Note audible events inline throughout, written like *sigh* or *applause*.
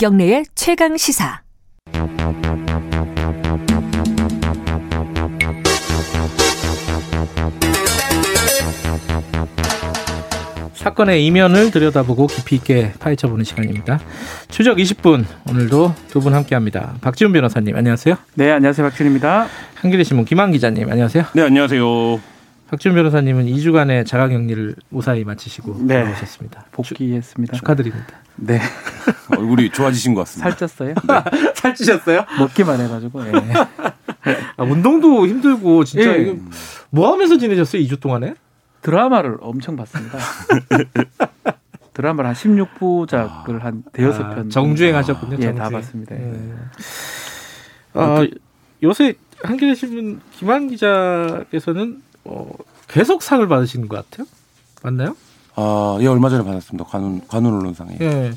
김경래의 최강 시사. 사건의 이면을 들여다보고 깊이 있게 파헤쳐보는 시간입니다. 추적 20분 오늘도 두 분 함께합니다. 박지훈 변호사님 안녕하세요. 네 안녕하세요 박지훈입니다. 한겨레 신문 김한 기자님 안녕하세요. 네 안녕하세요. 박지훈 변호사님은 2주간의 자가격리를 무사히 마치시고 네. 나오셨습니다. 복귀했습니다. 축하드립니다. 네 *laughs* 얼굴이 좋아지신 것 같습니다. 살쪘어요. *laughs* 살찌셨어요? 먹기만 해가지고 예. 아, 운동도 힘들고 진짜 예. 뭐 하면서 지내셨어요? 2주 동안에? 드라마를 엄청 봤습니다. *laughs* 드라마를 한 16부작을 한 대여섯 아, 편 정주행 하셨군요. 예, 정주행. 다 봤습니다. 예. 예. 아, 요새 한겨레 신문 김한 기자께서는 어, 계속 상을 받으시는 것 같아요. 맞나요? 아, 예 얼마 전에 받았습니다. 관훈 관훈 언론상에. 예. 네.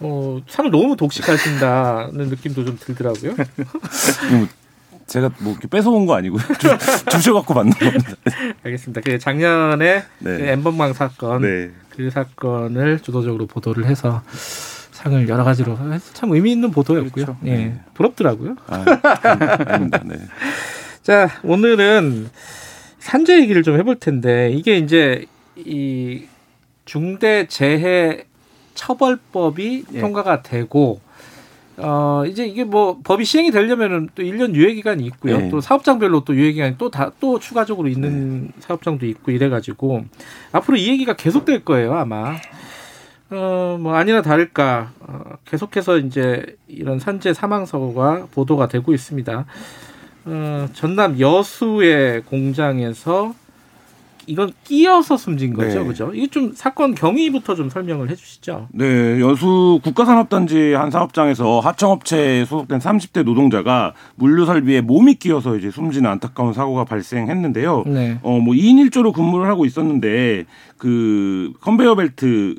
어, 상을 너무 독식하신다는 느낌도 좀 들더라고요. *laughs* 이거 제가 뭐 이렇게 뺏어온 거 아니고요. 주- 주셔갖고 받는 겁니다. *laughs* 알겠습니다. 그 작년에 네. 그 엠번방 사건 네. 그 사건을 주도적으로 보도를 해서 상을 여러 가지로 해서 참 의미 있는 보도였고요. 그렇죠. 예, 네. 부럽더라고요. 아, 아닙니다. 네. *laughs* 자, 오늘은 산재 얘기를 좀 해볼 텐데 이게 이제 이 중대 재해 처벌법이 예. 통과가 되고 어 이제 이게 뭐 법이 시행이 되려면은 또 1년 유예 기간이 있고요. 네. 또 사업장별로 또 유예 기간이 또 다 또 추가적으로 있는 사업장도 있고 이래 가지고 앞으로 이 얘기가 계속될 거예요, 아마. 어, 뭐 아니나 다를까 어, 계속해서 이제 이런 산재 사망 사고가 보도가 되고 있습니다. 어, 전남 여수의 공장에서 이건 끼어서 숨진 거죠, 네. 그죠? 이게 좀 사건 경위부터 좀 설명을 해주시죠. 네, 여수 국가산업단지 한 사업장에서 하청업체에 소속된 30대 노동자가 물류 설비에 몸이 끼어서 이제 숨지는 안타까운 사고가 발생했는데요. 네. 어, 뭐 2인 1조로 근무를 하고 있었는데 그 컨베이어 벨트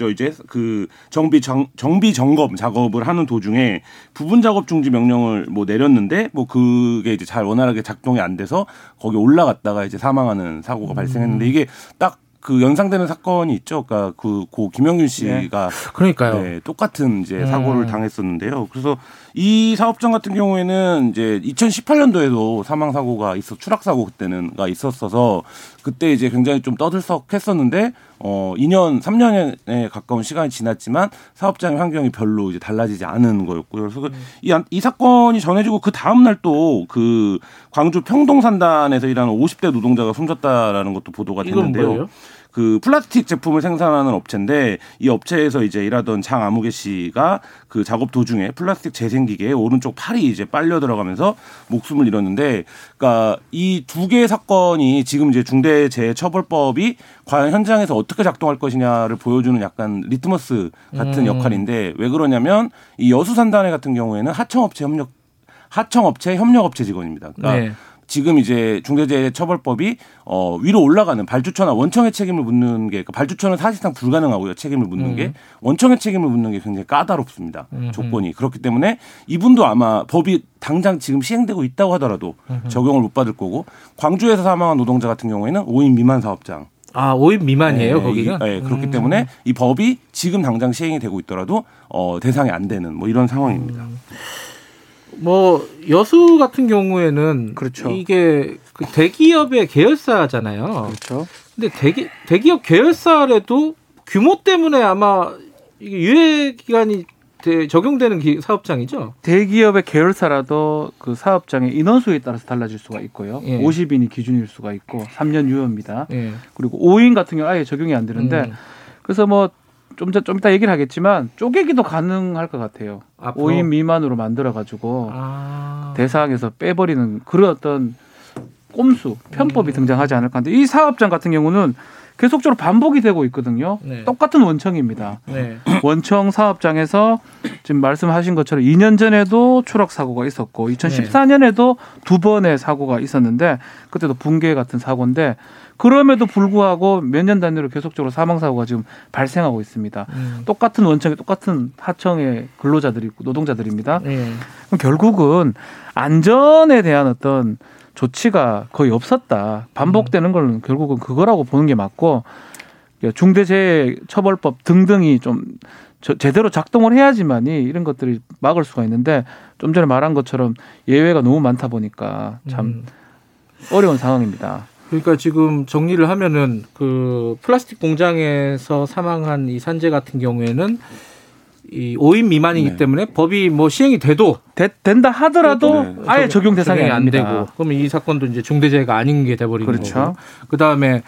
저 이제 그 정비 정, 정비 점검 작업을 하는 도중에 부분 작업 중지 명령을 뭐 내렸는데 뭐 그게 이제 잘 원활하게 작동이 안 돼서 거기 올라갔다가 이제 사망하는 사고가 발생했는데 이게 딱그 연상되는 사건이 있죠. 그러니까 그 고 김영균 씨가 그러니까요. 네, 똑같은 이제 음. 사고를 당했었는데요. 그래서 이 사업장 같은 경우에는 이제 2018년도에도 사망 사고가 있어 추락 사고 그때는가 있었어서 그때 이제 굉장히 좀 떠들썩했었는데 어 2년 3년에 가까운 시간이 지났지만 사업장의 환경이 별로 이제 달라지지 않은 거였고요. 그래서 그 이, 안- 이 사건이 전해지고 그 다음 날 또 그 광주 평동산단에서 일하는 50대 노동자가 숨졌다라는 것도 보도가 됐는데요. 그 플라스틱 제품을 생산하는 업체인데 이 업체에서 이제 일하던 장 아무개 씨가 그 작업 도중에 플라스틱 재생기계에 오른쪽 팔이 이제 빨려 들어가면서 목숨을 잃었는데 그러니까 이 두 개의 사건이 지금 이제 중대재해처벌법이 과연 현장에서 어떻게 작동할 것이냐를 보여주는 약간 리트머스 같은 음. 역할인데 왜 그러냐면 이 여수산단의 같은 경우에는 하청업체 협력 하청업체 협력업체 직원입니다. 그러니까 네. 지금 이제 중대재해처벌법이 어 위로 올라가는 발주처나 원청의 책임을 묻는 게 그러니까 발주처는 사실상 불가능하고요 책임을 묻는 음. 게 원청의 책임을 묻는 게 굉장히 까다롭습니다 음흠. 조건이 그렇기 때문에 이분도 아마 법이 당장 지금 시행되고 있다고 하더라도 적용을 못 받을 거고 광주에서 사망한 노동자 같은 경우에는 5인 미만 사업장 아, 5인 미만이에요, 네, 거기가? 이- 네, 그렇기 음. 때문에 이 법이 지금 당장 시행이 되고 있더라도 어 대상이 안 되는 뭐 이런 상황입니다. 뭐 여수 같은 경우에는 그렇죠. 이게 그 대기업의 계열사잖아요. 그렇죠. 근데 대기 대기업 계열사라도 규모 때문에 아마 이게 유예 기간이 대- 적용되는 기- 사업장이죠. 대기업의 계열사라도 그 사업장의 인원수에 따라서 달라질 수가 있고요. 예. 50인이 기준일 수가 있고 3년 유효입니다. 예. 그리고 5인 같은 경우 아예 적용이 안 되는데 음. 그래서 뭐 좀 좀 이따 얘기를 하겠지만 쪼개기도 가능할 것 같아요. 앞으로? 5인 미만으로 만들어 가지고 아. 대상에서 빼버리는 그런 어떤 꼼수 편법이 음. 등장하지 않을까 하는데 이 사업장 같은 경우는 계속적으로 반복이 되고 있거든요. 네. 똑같은 원청입니다. 네. *clears throat* 원청 사업장에서 지금 말씀하신 것처럼 2년 전에도 추락 사고가 있었고 2014년에도 두 번의 사고가 있었는데 그때도 붕괴 같은 사고인데 그럼에도 불구하고 몇 년 단위로 계속적으로 사망 사고가 지금 발생하고 있습니다. 음. 똑같은 원청에 똑같은 하청의 근로자들이 노동자들입니다. 예. 그럼 결국은 안전에 대한 어떤 조치가 거의 없었다. 반복되는 걸 결국은 그거라고 보는 게 맞고 중대재해처벌법 등등이 좀 저, 제대로 작동을 해야지만이 이런 것들이 막을 수가 있는데 좀 전에 말한 것처럼 예외가 너무 많다 보니까 참 음. 어려운 상황입니다. 그러니까 지금 정리를 하면은 그 플라스틱 공장에서 사망한 이 산재 같은 경우에는 이 5인 미만이기 네. 때문에 법이 뭐 시행이 돼도 되- 된다 하더라도 네. 아예 적용 대상이 아닙니다. 안 되고 그러면 이 사건도 이제 중대재해가 아닌 게 돼버리는 그렇죠. 거고 그다음에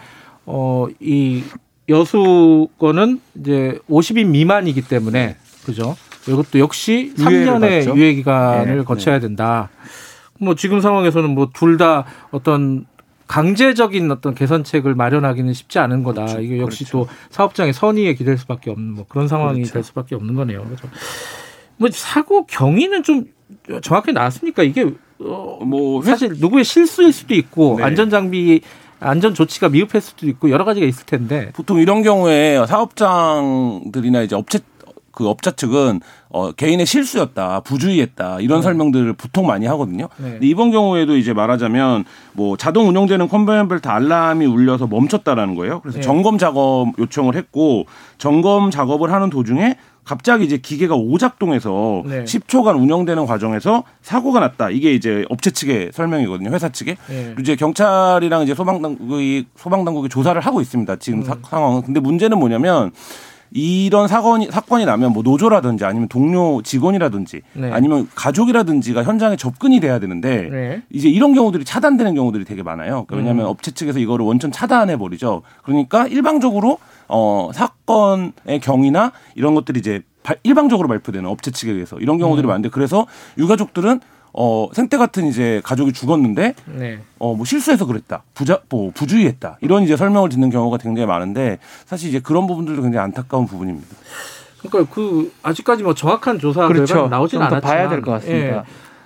어이 여수 거는 이제 50인 미만이기 때문에 그죠 이것도 역시 유예를 3년의 받죠. 유예 기간을 네. 거쳐야 된다 뭐 지금 상황에서는 뭐 둘 다 어떤 강제적인 어떤 개선책을 마련하기는 쉽지 않은 거다. 그렇죠. 이게 역시 또 사업장의 선의에 기댈 수밖에 없는 뭐 그런 상황이 그렇죠. 될 수밖에 없는 거네요. 그래서 뭐 사고 경위는 좀 정확히 나왔습니까? 이게 어, 뭐 회- 사실 누구의 실수일 수도 있고 네. 안전 장비 안전 조치가 미흡했을 수도 있고 여러 가지가 있을 텐데 보통 이런 경우에 사업장들이나 이제 업체 그 업자 측은 어 개인의 실수였다, 부주의했다 이런 설명들을 보통 많이 하거든요. 네. 근데 이번 경우에도 이제 말하자면 뭐 자동 운영되는 컨베이어 벨트 알람이 울려서 멈췄다라는 거예요. 그래서 네. 점검 작업 요청을 했고 점검 작업을 하는 도중에 갑자기 이제 기계가 오작동해서 네. 10초간 운영되는 과정에서 사고가 났다. 이게 이제 업체 측의 설명이거든요. 회사 측에. 네. 이제 경찰이랑 이제 소방당국이 소방당국이 조사를 하고 있습니다. 지금 음. 사- 상황은. 근데 문제는 뭐냐면 이런 사건이 사건이 나면 뭐 노조라든지 아니면 동료 직원이라든지 네. 아니면 가족이라든지가 현장에 접근이 돼야 되는데 네. 이제 이런 경우들이 차단되는 경우들이 되게 많아요. 그러니까 왜냐하면 음. 업체 측에서 이거를 원천 차단해 버리죠. 그러니까 일방적으로 어 사건의 경위나 이런 것들이 이제 발- 일방적으로 발표되는 업체 측에 의해서 이런 경우들이 음. 많은데 그래서 유가족들은 어 생태 같은 이제 가족이 죽었는데 네. 어 뭐 실수해서 그랬다 부자 뭐 부주의했다 이런 이제 설명을 듣는 경우가 굉장히 많은데 사실 이제 그런 부분들도 굉장히 안타까운 부분입니다. 그러니까 그 아직까지 뭐 정확한 조사 그렇죠. 나오진 않았지만 봐야 될 것 같습니다. 예.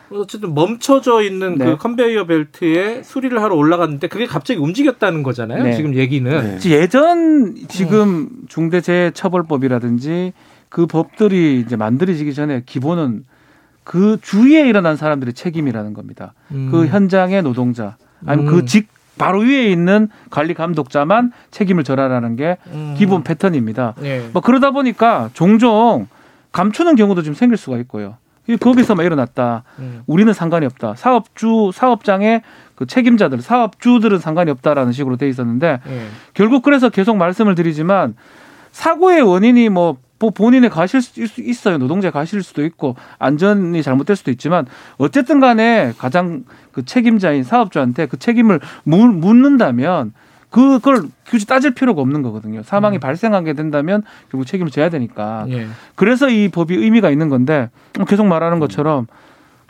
어쨌든 멈춰져 있는 네. 그 컨베이어 벨트에 수리를 하러 올라갔는데 그게 갑자기 움직였다는 거잖아요. 네. 지금 얘기는. 네. 지- 예전 지금 중대재해처벌법이라든지 그 법들이 이제 만들어지기 전에 기본은 그 주위에 일어난 사람들의 책임이라는 겁니다. 음. 그 현장의 노동자 아니면 음. 그직 바로 위에 있는 관리 감독자만 책임을 져라라는 게 음. 기본 패턴입니다. 예. 뭐 그러다 보니까 종종 감추는 경우도 좀 생길 수가 있고요. 이 법에서만 일어났다. 음. 우리는 상관이 없다. 사업주, 사업장의 그 책임자들, 사업주들은 상관이 없다라는 식으로 돼 있었는데 예. 결국 그래서 계속 말씀을 드리지만 사고의 원인이 뭐 뭐 본인의 가실 수 있- 있어요. 노동자 가실 수도 있고 안전이 잘못될 수도 있지만 어쨌든 간에 가장 그 책임자인 사업주한테 그 책임을 물- 묻는다면 그걸 굳이 따질 필요가 없는 거거든요. 사망이 발생하게 된다면 결국 책임을 져야 되니까. 예. 그래서 이 법이 의미가 있는 건데 계속 말하는 것처럼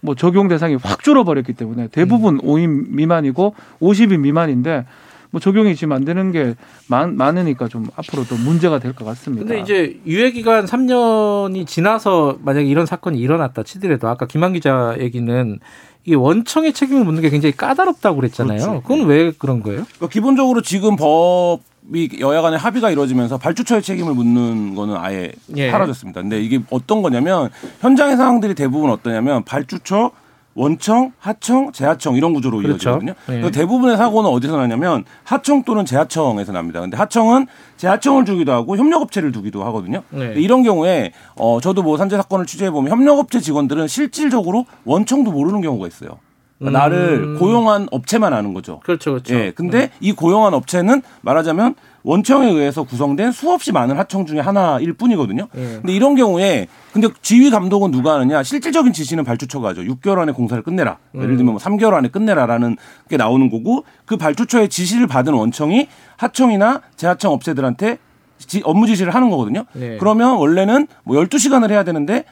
뭐 적용 대상이 확 줄어버렸기 때문에 대부분 5인 미만이고 50인 미만인데 뭐 적용이 지금 안 되는 게 많, 많으니까 좀 앞으로 도 문제가 될 것 같습니다. 근데 이제 유예 기간 3년이 지나서 만약에 이런 사건이 일어났다 치더라도 아까 김한 기자 얘기는 이게 원청의 책임을 묻는 게 굉장히 까다롭다고 그랬잖아요. 그렇죠. 그건 왜 그런 거예요? 그러니까 기본적으로 지금 법이 여야 간의 합의가 이루어지면서 발주처의 책임을 묻는 거는 아예 예. 사라졌습니다. 근데 이게 어떤 거냐면 현장의 상황들이 대부분 어떠냐면 발주처 원청, 하청, 재하청 이런 구조로 그렇죠. 이루어지거든요. 예. 그래서 대부분의 사고는 어디서 나냐면 하청 또는 재하청에서 납니다. 근데 하청은 재하청을 두기도 하고 협력업체를 두기도 하거든요. 네. 이런 경우에 어 저도 뭐 산재 사건을 취재해 보면 협력업체 직원들은 실질적으로 원청도 모르는 경우가 있어요. 그러니까 음. 나를 고용한 업체만 아는 거죠. 그렇죠, 그렇죠. 예. 근데 이 고용한 업체는 말하자면 원청에 의해서 구성된 수없이 많은 하청 중에 하나일 뿐이거든요. 예. 근데 이런 경우에 근데 지휘 감독은 누가 하느냐? 실질적인 지시는 발주처가 하죠. 6개월 안에 공사를 끝내라. 예를 들면 뭐 3개월 안에 끝내라라는 게 나오는 거고 그 발주처의 지시를 받은 원청이 하청이나 재하청 업체들한테 지- 업무 지시를 하는 거거든요. 네. 그러면 원래는 뭐 12시간을 해야 되는데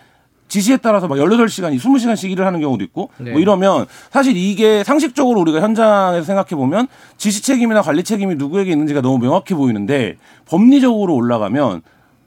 지시에 따라서 막 18시간, 20시간씩 일을 하는 경우도 있고 네. 뭐 이러면 사실 이게 상식적으로 우리가 현장에서 생각해 보면 지시 책임이나 관리 책임이 누구에게 있는지가 너무 명확해 보이는데 법리적으로 올라가면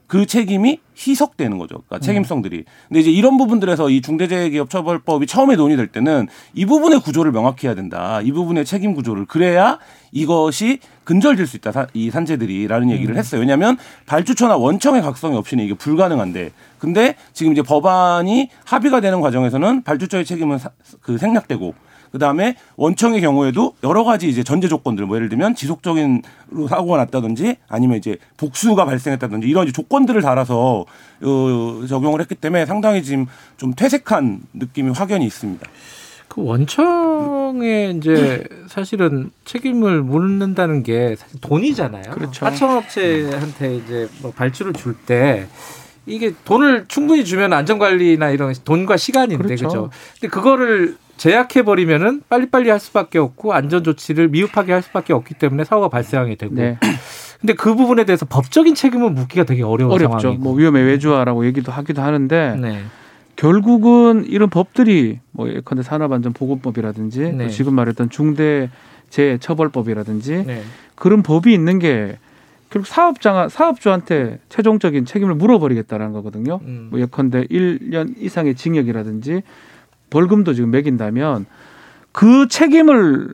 그 책임이 희석되는 거죠. 그러니까 책임성들이. 근데 이제 이런 부분들에서 이 중대재해기업처벌법이 처음에 논의될 때는 이 부분의 구조를 명확히 해야 된다. 이 부분의 책임 구조를 그래야 이것이 근절될 수 있다. 사- 이 산재들이라는 얘기를 했어요. 왜냐하면 발주처나 원청의 각성이 없이는 이게 불가능한데. 근데 지금 이제 법안이 합의가 되는 과정에서는 발주처의 책임은 사- 그 생략되고 그다음에 원청의 경우에도 여러 가지 이제 전제 조건들 뭐 예를 들면 지속적인 사고가 났다든지 아니면 이제 복수가 발생했다든지 이런 이제 조건들을 달아서 어, 적용을 했기 때문에 상당히 지금 좀 퇴색한 느낌이 확연히 있습니다. 그 원청에 이제 사실은 책임을 묻는다는 게 사실 돈이잖아요. 그렇죠. 하청업체한테 이제 뭐 발주를 줄 때 이게 돈을 충분히 주면 안전관리나 이런 돈과 시간인데 그렇죠. 그죠. 근데 그거를 제약해 버리면은 빨리빨리 할 수밖에 없고 안전 조치를 미흡하게 할 수밖에 없기 때문에 사고가 발생하게 되고. 네. 근데 그 부분에 대해서 법적인 책임을 묻기가 되게 어려운 어렵죠. 상황이고. 뭐 위험의 외주화라고 얘기도 하기도 하는데 네. 결국은 이런 법들이 뭐 예컨대 산업안전보건법이라든지 또 네. 지금 말했던 중대재해처벌법이라든지 네. 그런 법이 있는 게 결국 사업장 사업주한테 최종적인 책임을 물어버리겠다라는 거거든요. 음. 뭐 예컨대 1년 이상의 징역이라든지 벌금도 지금 매긴다면 그 책임을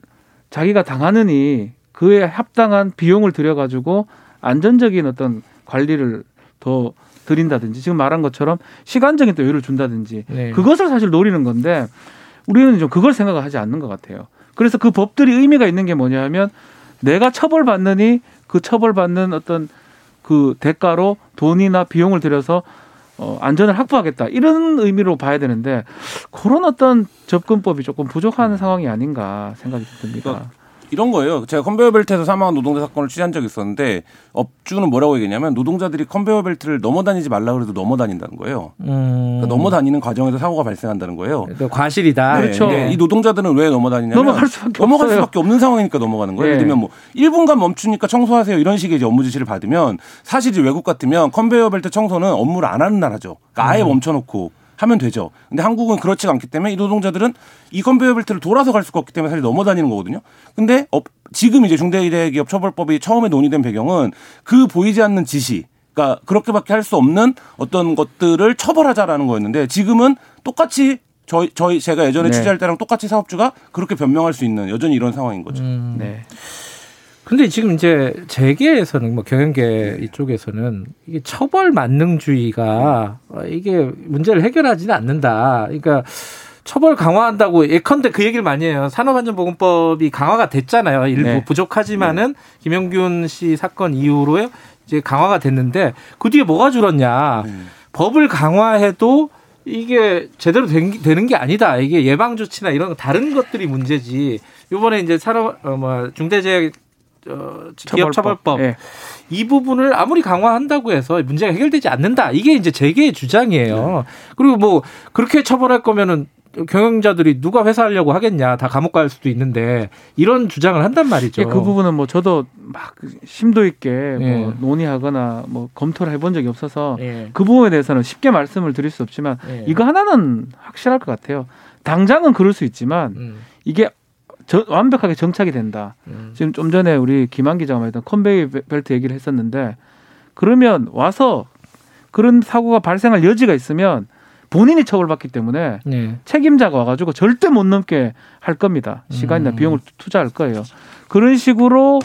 자기가 당하느니 그에 합당한 비용을 들여가지고 안전적인 어떤 관리를 더 드린다든지 지금 말한 것처럼 시간적인 또 여유를 준다든지 네. 그것을 사실 노리는 건데 우리는 좀 그걸 생각을 하지 않는 것 같아요. 그래서 그 법들이 의미가 있는 게 뭐냐면 내가 처벌받느니 그 처벌받는 어떤 그 대가로 돈이나 비용을 들여서 어, 안전을 확보하겠다 이런 의미로 봐야 되는데 그런 어떤 접근법이 조금 부족한 상황이 아닌가 생각이 듭니다. 그러니까 이런 거예요. 제가 컨베이어 벨트에서 사망한 노동자 사건을 취재한 적이 있었는데 업주는 뭐라고 얘기했냐면 노동자들이 컨베이어 벨트를 넘어다니지 말라 그래도 넘어다닌다는 거예요. 음. 그러니까 넘어다니는 과정에서 사고가 발생한다는 거예요. 그 과실이다. 네, 그렇죠. 이 노동자들은 왜 넘어다니냐면 넘어갈 수밖에 넘어갈. 수밖에 없는 상황이니까 넘어가는 거예요. 예. 예를 들면 뭐 1분간 멈추니까 청소하세요 이런 식의 업무 지시를 받으면 사실 외국 같으면 컨베이어 벨트 청소는 업무를 안 하는 나라죠. 그러니까 아예 멈춰놓고 하면 되죠. 근데 한국은 그렇지가 않기 때문에 이 노동자들은 이 컨베이어 벨트를 돌아서 갈 수가 없기 때문에 사실 넘어다니는 거거든요. 근데 업- 지금 이제 중대기업 처벌법이 처음에 논의된 배경은 그 보이지 않는 지시 그러니까 그렇게밖에 할 수 없는 어떤 것들을 처벌하자라는 거였는데 지금은 똑같이 저희 저희 제가 예전에 네. 취재할 때랑 똑같이 사업주가 그렇게 변명할 수 있는 여전히 이런 상황인 거죠. 음. 네. 근데 지금 이제 재계에서는 뭐 경영계 이쪽에서는 이게 처벌 만능주의가 어, 이게 문제를 해결하지는 않는다. 그러니까 처벌 강화한다고 예컨대 그 얘기를 많이 해요. 산업안전보건법이 강화가 됐잖아요. 일부 네. 부족하지만은 김영균 씨 사건 이후로 이제 강화가 됐는데 그 뒤에 뭐가 줄었냐? 음. 법을 강화해도 이게 제대로 된, 게- 되는 게 아니다. 이게 예방 조치나 이런 거 다른 것들이 문제지. 요번에 이제 산업 어뭐 중대재해 어, 기업 처벌법 예. 이 부분을 아무리 강화한다고 해서 문제가 해결되지 않는다. 이게 이제 재계의 주장이에요. 그리고 뭐 그렇게 처벌할 거면은 경영자들이 누가 회사 하려고 하겠냐. 다 감옥 갈 수도 있는데 이런 주장을 한단 말이죠. 예, 그 부분은 뭐 저도 막 심도 있게 뭐 예. 논의하거나 뭐 검토를 해본 적이 없어서 예. 그 부분에 대해서는 쉽게 말씀을 드릴 수 없지만 예. 이거 하나는 확실할 것 같아요. 당장은 그럴 수 있지만 음, 이게 저- 완벽하게 정착이 된다. 음. 지금 좀 전에 우리 김한 기자가 말했던 컨베이 벨트 얘기를 했었는데 그러면 와서 그런 사고가 발생할 여지가 있으면 본인이 처벌받기 때문에 네. 책임자가 와가지고 절대 못 넘게 할 겁니다. 시간이나 음. 비용을 투자할 거예요. 그런 식으로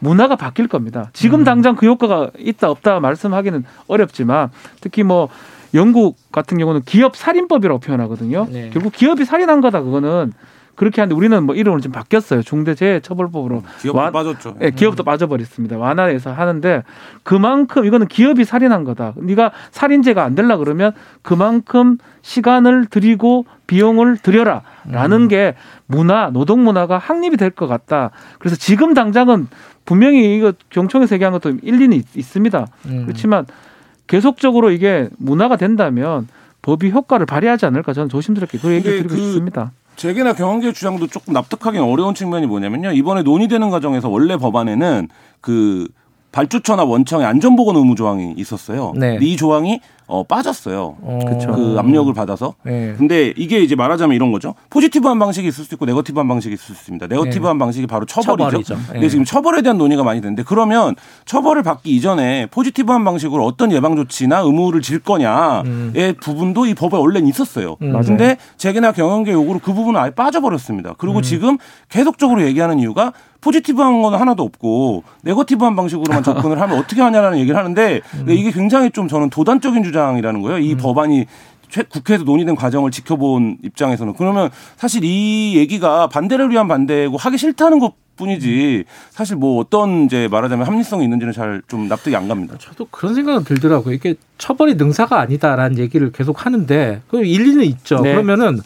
문화가 바뀔 겁니다. 지금 음. 당장 그 효과가 있다 없다 말씀하기는 어렵지만 특히 뭐 영국 같은 경우는 기업 살인법이라고 표현하거든요. 네. 결국 기업이 살인한 거다 그거는 그렇게 하는데 우리는 뭐 이름을 좀 바뀌었어요. 중대재해처벌법으로 기업도 와- 빠졌죠. 예, 기업도 빠져버렸습니다. 완화해서 하는데 그만큼 이거는 기업이 살인한 거다. 네가 살인죄가 안 되려 그러면 그만큼 시간을 들이고 비용을 들여라라는 게 문화 노동 문화가 확립이 될 것 같다. 그래서 지금 당장은 분명히 이거 경총에서 얘기한 것도 일리는 있, 있습니다. 음. 그렇지만 계속적으로 이게 문화가 된다면 법이 효과를 발휘하지 않을까 저는 조심스럽게 그 얘기를 드리고 그 싶습니다. 재계나 경영계 주장도 조금 납득하기 어려운 측면이 뭐냐면요. 이번에 논의되는 과정에서 원래 법안에는 그 발주처나 원청의 안전보건 의무 조항이 있었어요. 네. 이 조항이 어, 빠졌어요. 어. 그 압력을 받아서. 네. 근데 이게 이제 말하자면 이런 거죠. 포지티브한 방식이 있을 수 있고 네거티브한 방식이 있을 수 있습니다. 네거티브한 방식이 바로 처벌이죠. 처벌이죠. 근데 예. 지금 처벌에 대한 논의가 많이 되는데 그러면 처벌을 받기 이전에 포지티브한 방식으로 어떤 예방 조치나 의무를 질 거냐의 음. 부분도 이 법에 원래는 있었어요. 음. 맞아요. 근데 재계나 경영계 요구로 그 부분은 아예 빠져버렸습니다. 음. 그리고 지금 계속적으로 얘기하는 이유가 포지티브한 건 하나도 없고 네거티브한 방식으로만 접근을 하면 어떻게 하냐라는 얘기를 하는데 음. 이게 굉장히 좀 저는 도단적인 주 장이라는 거예요. 이 법안이 최- 국회에서 논의된 과정을 지켜본 입장에서는 그러면 사실 이 얘기가 반대를 위한 반대고 하기 싫다는 것 뿐이지 사실 뭐 어떤 이제 말하자면 합리성이 있는지는 잘 좀 납득이 안 갑니다. 저도 그런 생각은 들더라고요. 이게 처벌이 능사가 아니다라는 얘기를 계속 하는데 그 일리는 있죠. 네. 그러면은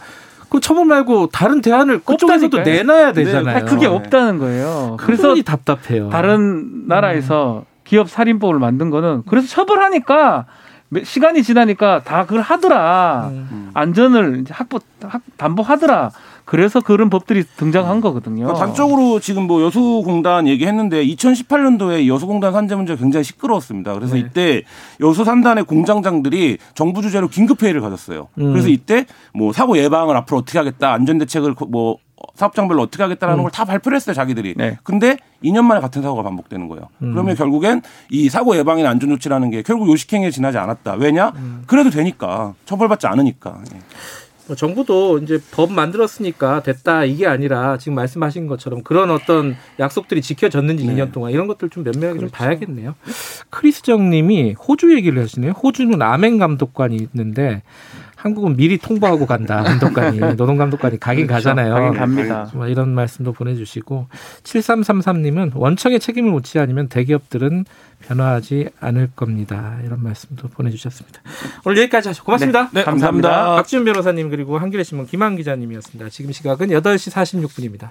그 처벌 말고 다른 대안을 그쪽에서도. 내놔야 되잖아요. 아니, 그게 없다는 거예요. 그래서 그래서 답답해요. 다른 나라에서 기업 살인법을 만든 거는 그래서 처벌하니까 몇- 시간이 지나니까 다 그걸 하더라. 음. 안전을 이제 확보 확- 담보하더라. 그래서 그런 법들이 등장한 거거든요. 그러니까 단적으로 지금 뭐 여수공단 얘기했는데 2018년도에 여수공단 산재 문제가 굉장히 시끄러웠습니다. 그래서 네. 이때 여수 산단의 공장장들이 정부 주재로 긴급 회의를 가졌어요. 음. 그래서 이때 뭐 사고 예방을 앞으로 어떻게 하겠다, 안전 대책을 뭐 사업장별로 어떻게 하겠다라는 음. 걸다 발표를 했어요, 자기들이. 네. 근데 2년 만에 같은 사고가 반복되는 거예요. 음. 그러면 결국엔 이 사고 예방이나 안전 조치라는 게 결국 요식행위에 지나지 않았다. 왜냐? 음. 그래도 되니까. 처벌받지 않으니까. 예. 뭐 정부도 이제 법 만들었으니까 됐다 이게 아니라 지금 말씀하신 것처럼 그런 어떤 약속들이 지켜졌는지 네. 2년 동안 이런 것들 좀 면밀하게 좀 봐야겠네요. 크리스정님이 호주 얘기를 하시네요. 호주는 아멘 감독관이 있는데 한국은 미리 통보하고 간다 *laughs* 감독관이 노동 감독관이 가긴 가잖아요. 가긴 갑니다. 뭐 이런 말씀도 보내주시고 7333님은 원청의 책임을 묻지 않으면 대기업들은 변화하지 않을 겁니다. 이런 말씀도 보내주셨습니다. 오늘 여기까지 하시고 고맙습니다. 네, 감사합니다. 감사합니다. 박지훈 변호사님 그리고 한겨레 신문 김한 기자님이었습니다. 지금 시각은 8시 46분입니다.